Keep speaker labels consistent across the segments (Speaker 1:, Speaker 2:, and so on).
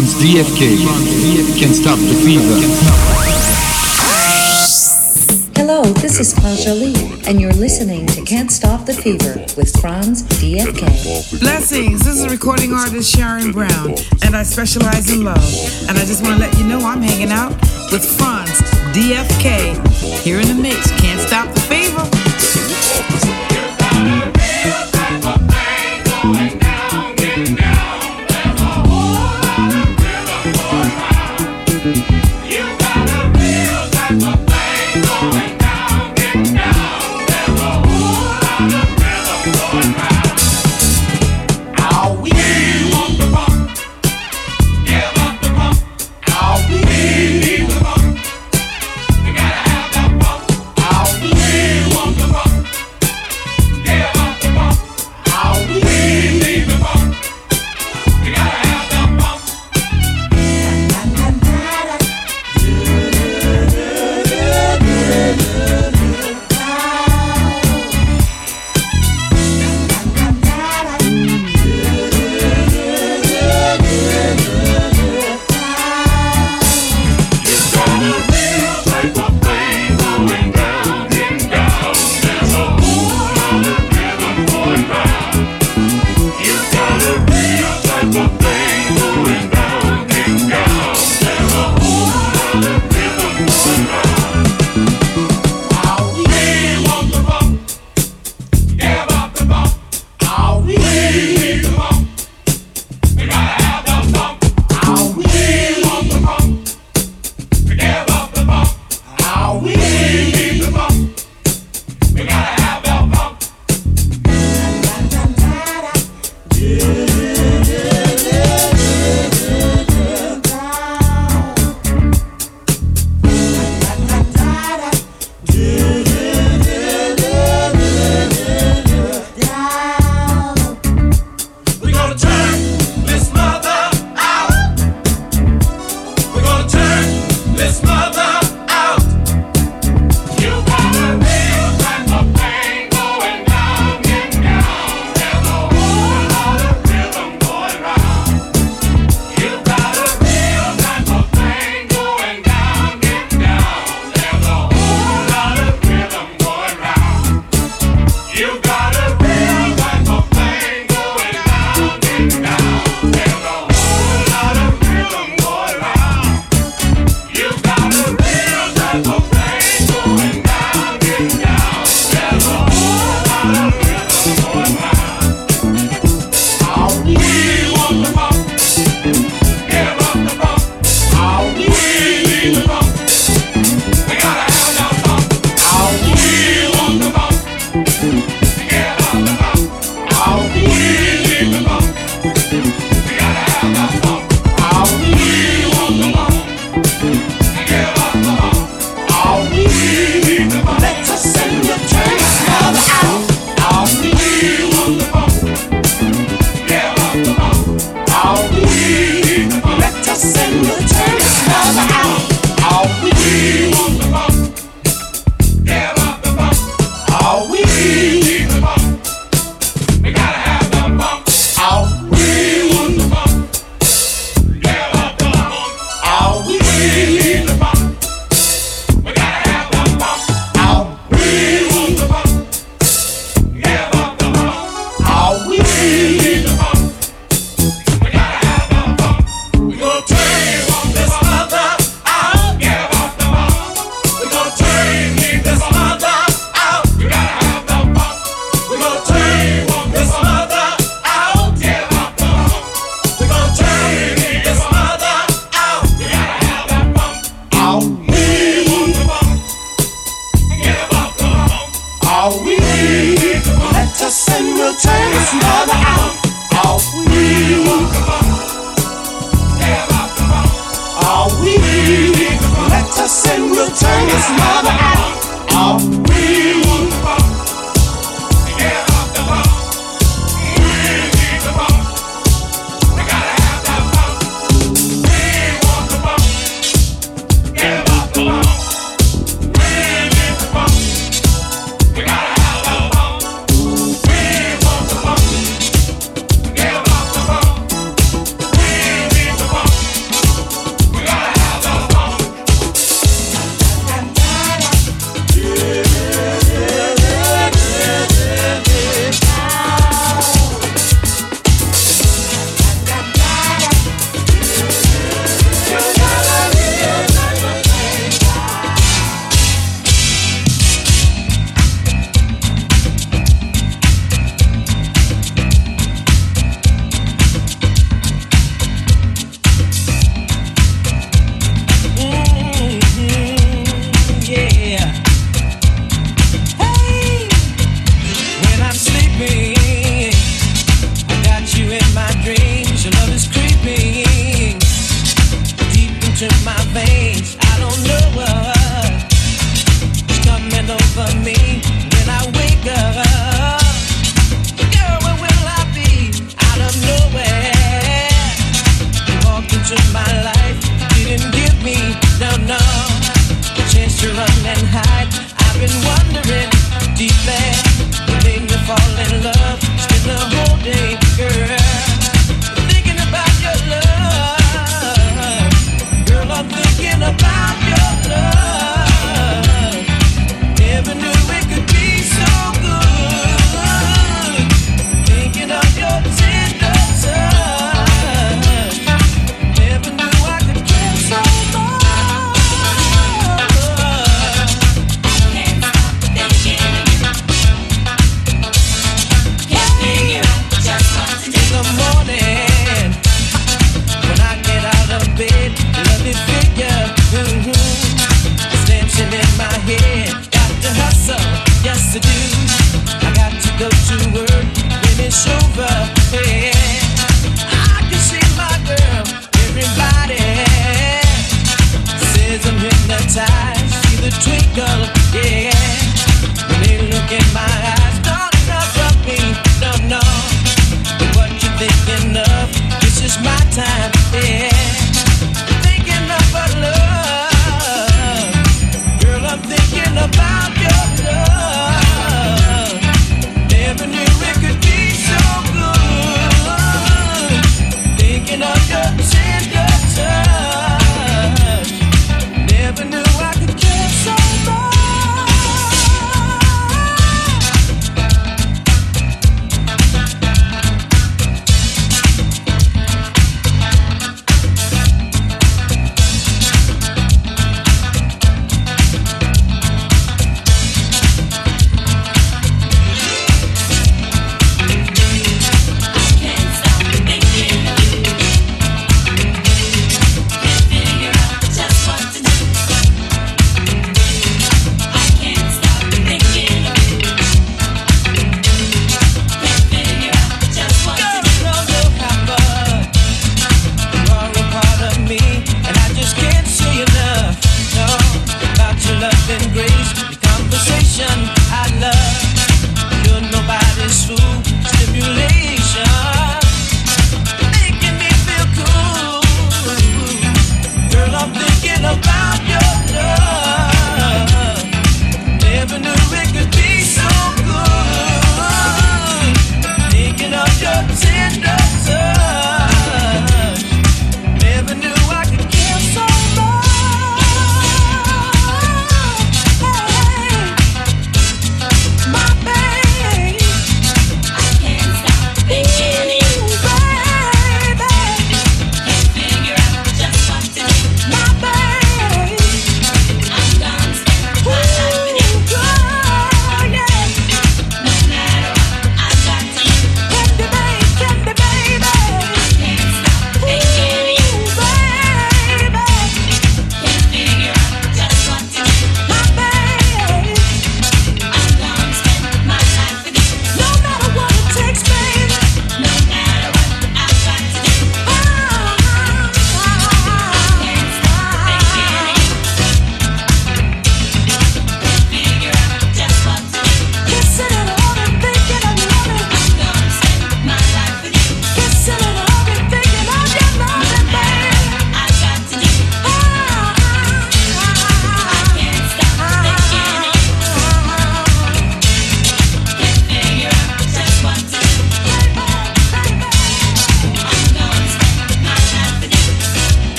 Speaker 1: Franz DFK. Can't stop the fever.
Speaker 2: Hello, this is Pasha Lee, and you're listening to Can't Stop the Fever with Franz DFK.
Speaker 3: Blessings, this is recording artist Sharon Brown, and I specialize in love. And I just want to let you know I'm hanging out with Franz DFK here in the mix. Can't stop the fever.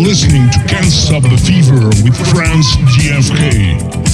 Speaker 4: Listening to Can't Stop the Fever with Franz
Speaker 5: DFK.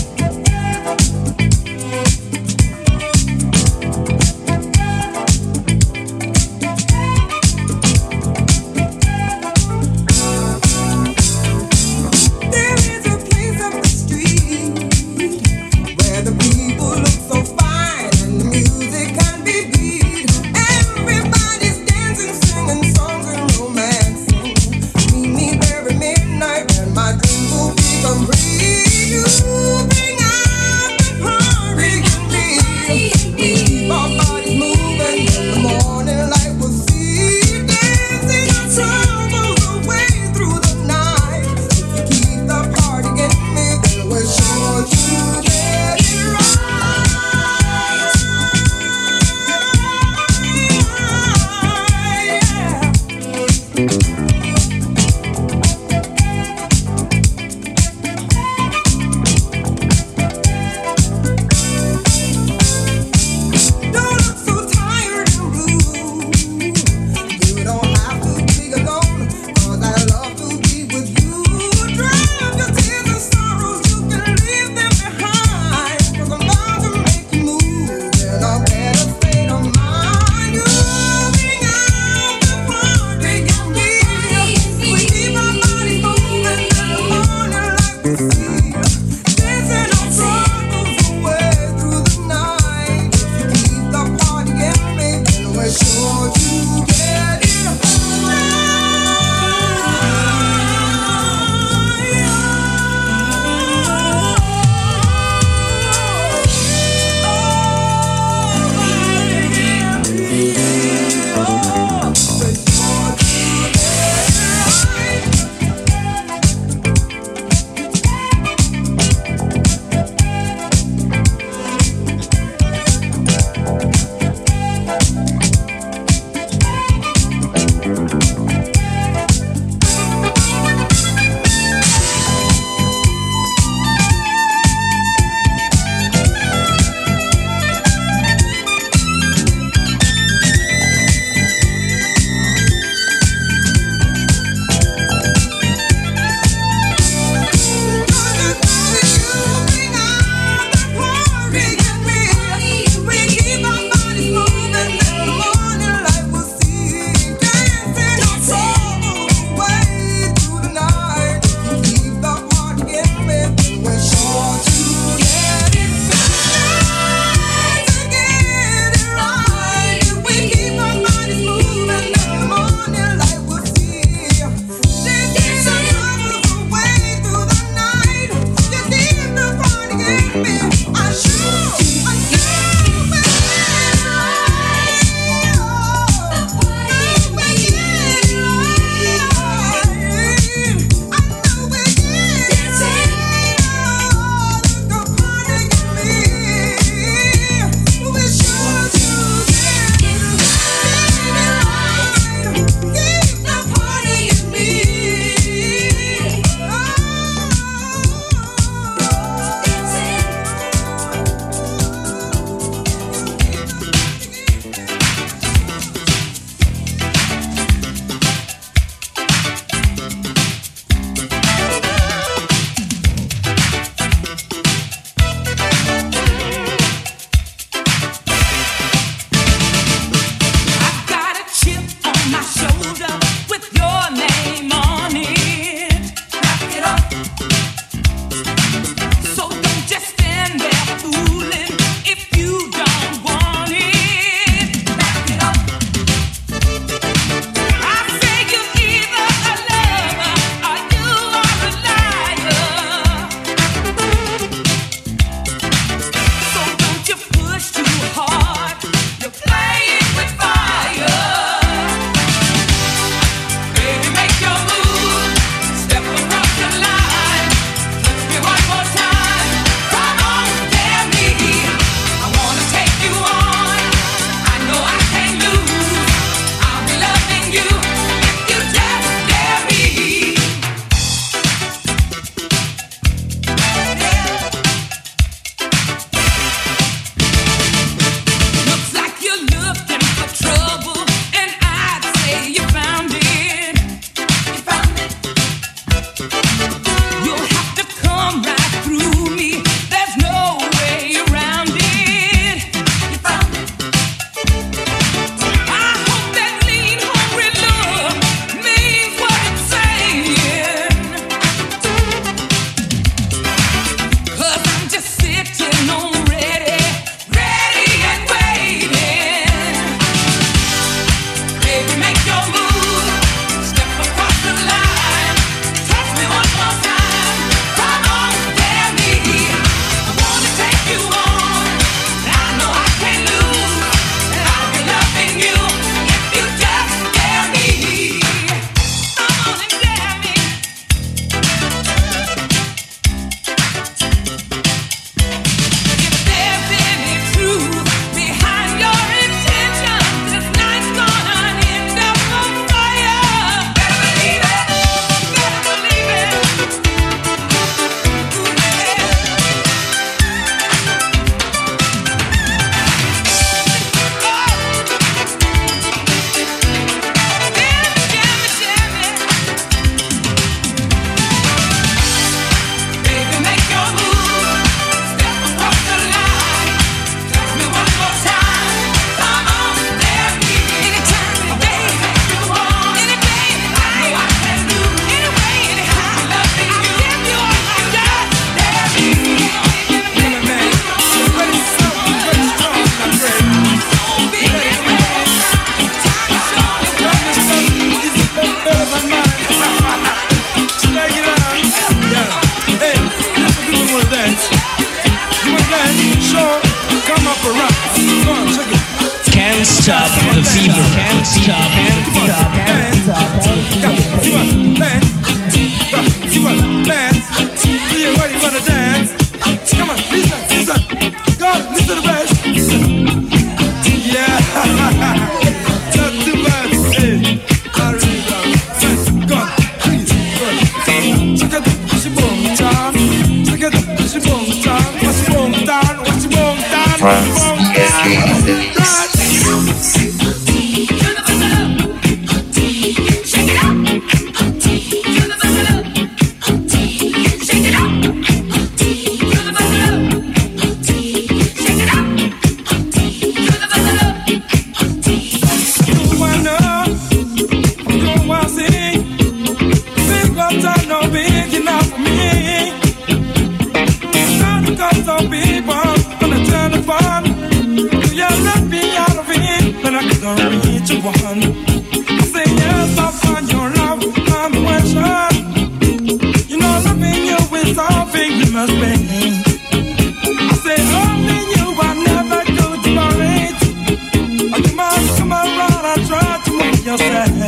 Speaker 5: Try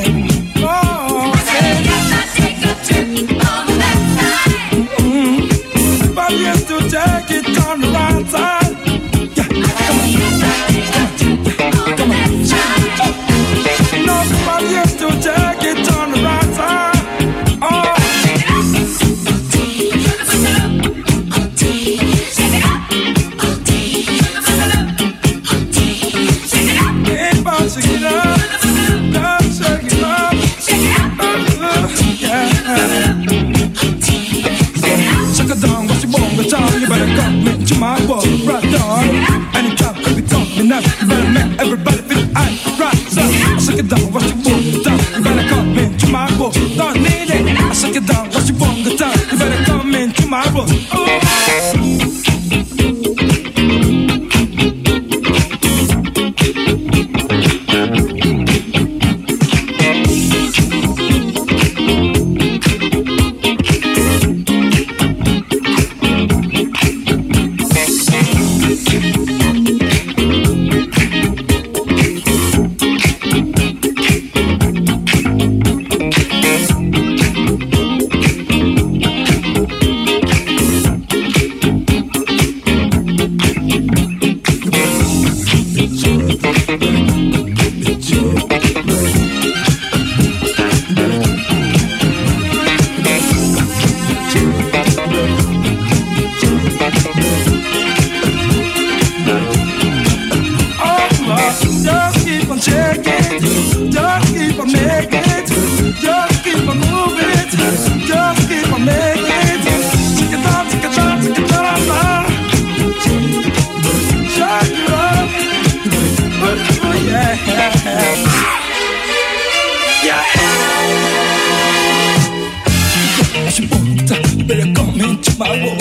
Speaker 5: world.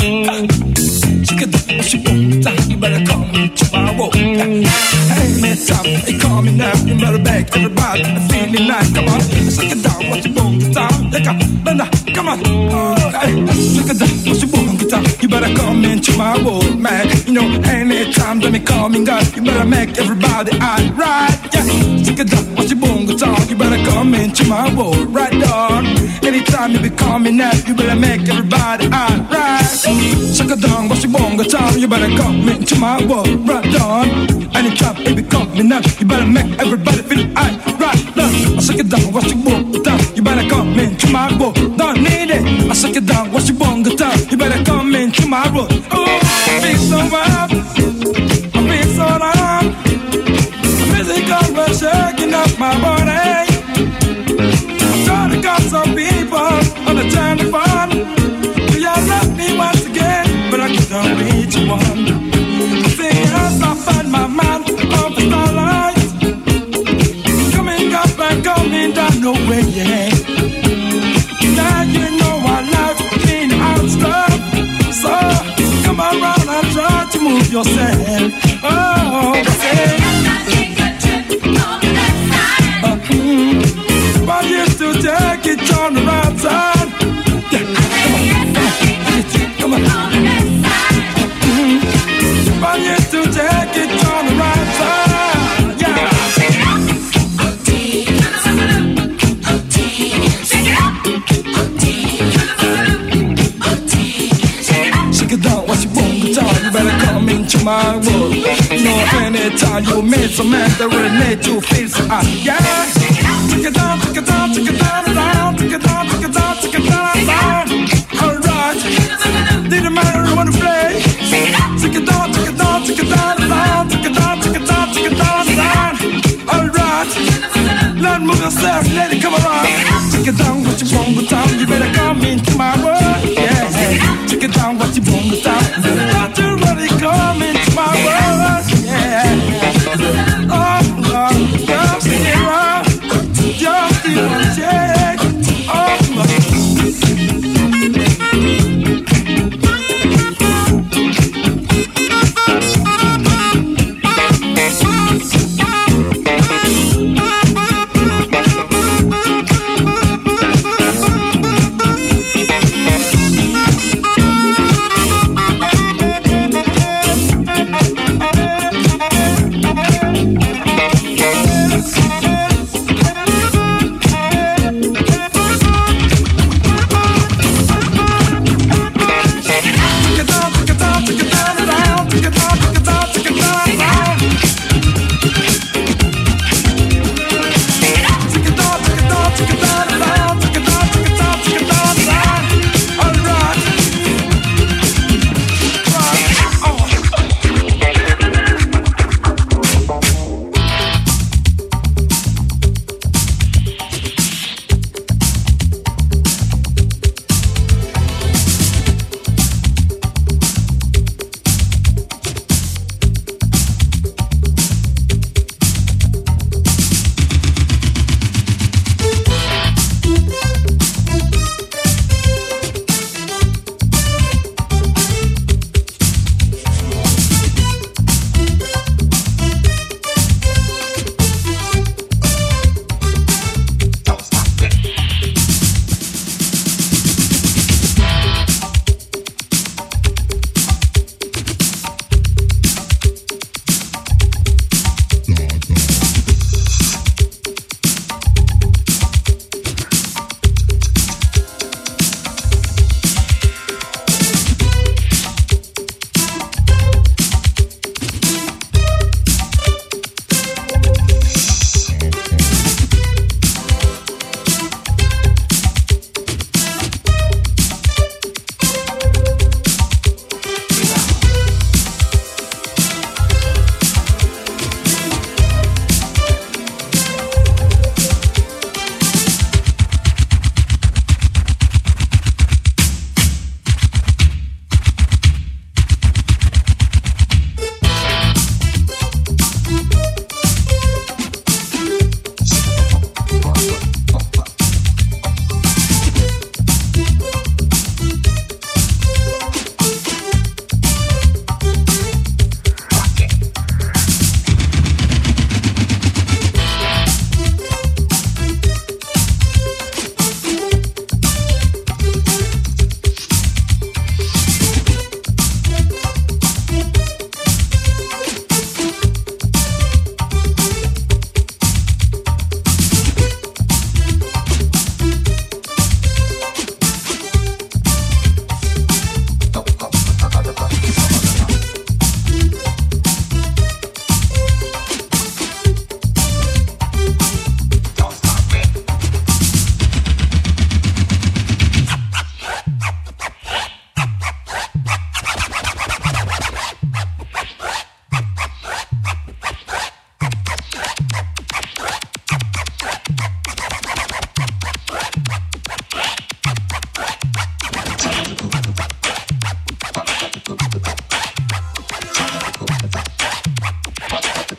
Speaker 5: She can do what she wants, you better come into world. Hey, they call me now. You better beg everybody, I'm feeling nice. Come on, shake it down, what you want, down. They come, bend up, come on. Oh, hey, shake it down, what you want, down. You better come into my world, man. You know, anytime that me coming down, you better make everybody alright. Yeah, shake it down, what you want, down. You better come into my world, right on. Anytime you be coming out, you better make everybody alright. Shake it down, what you want, down. You better come into my world, right on. Anytime you be coming out, you better make everybody feel alright. Look, I shake it down, what you want, down. You better come into my world, don't need it. I shake it down, what you want, down. You better come into my world. Oh, I feel so wild, I feel so down. Physical, but shaking up my body. Down, no way, yeah. You know our life. So come around and try to move yourself. Oh, say. Uh-huh. But used to take it on the right side. While you made some man that really made you feel so hot. Yeah, take it down, take it down, take it down, down, take it down, take it down, take it down, down. Alright, didn't matter who wanna play. Take it down, take it down, take it down, down, take it down, take it down, take it down, down. Alright, let move yourself, let it come around. Take it down, what you want, but down, you better come into my world. Yeah, take it down, what you want,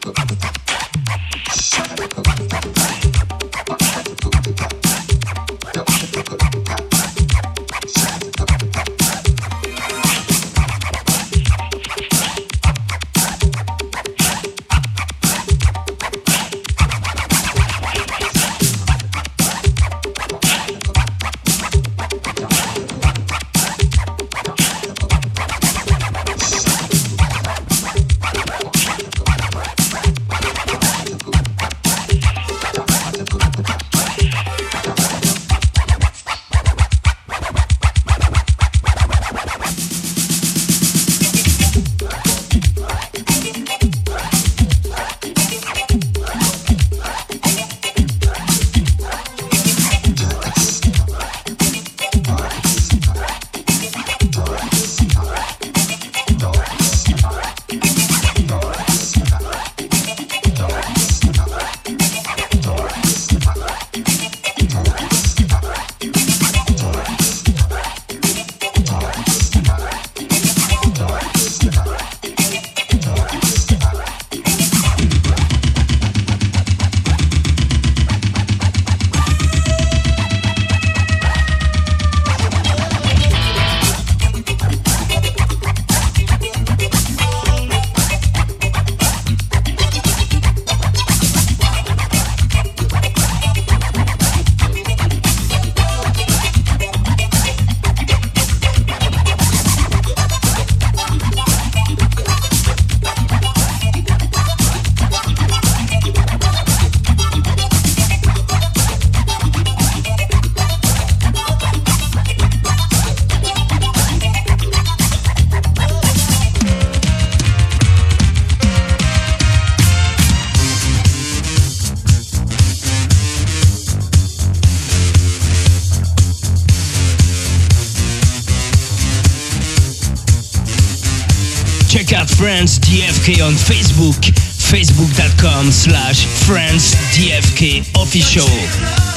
Speaker 6: Apple. Out Franz DFK on Facebook, facebook.com slash Franz DFK official.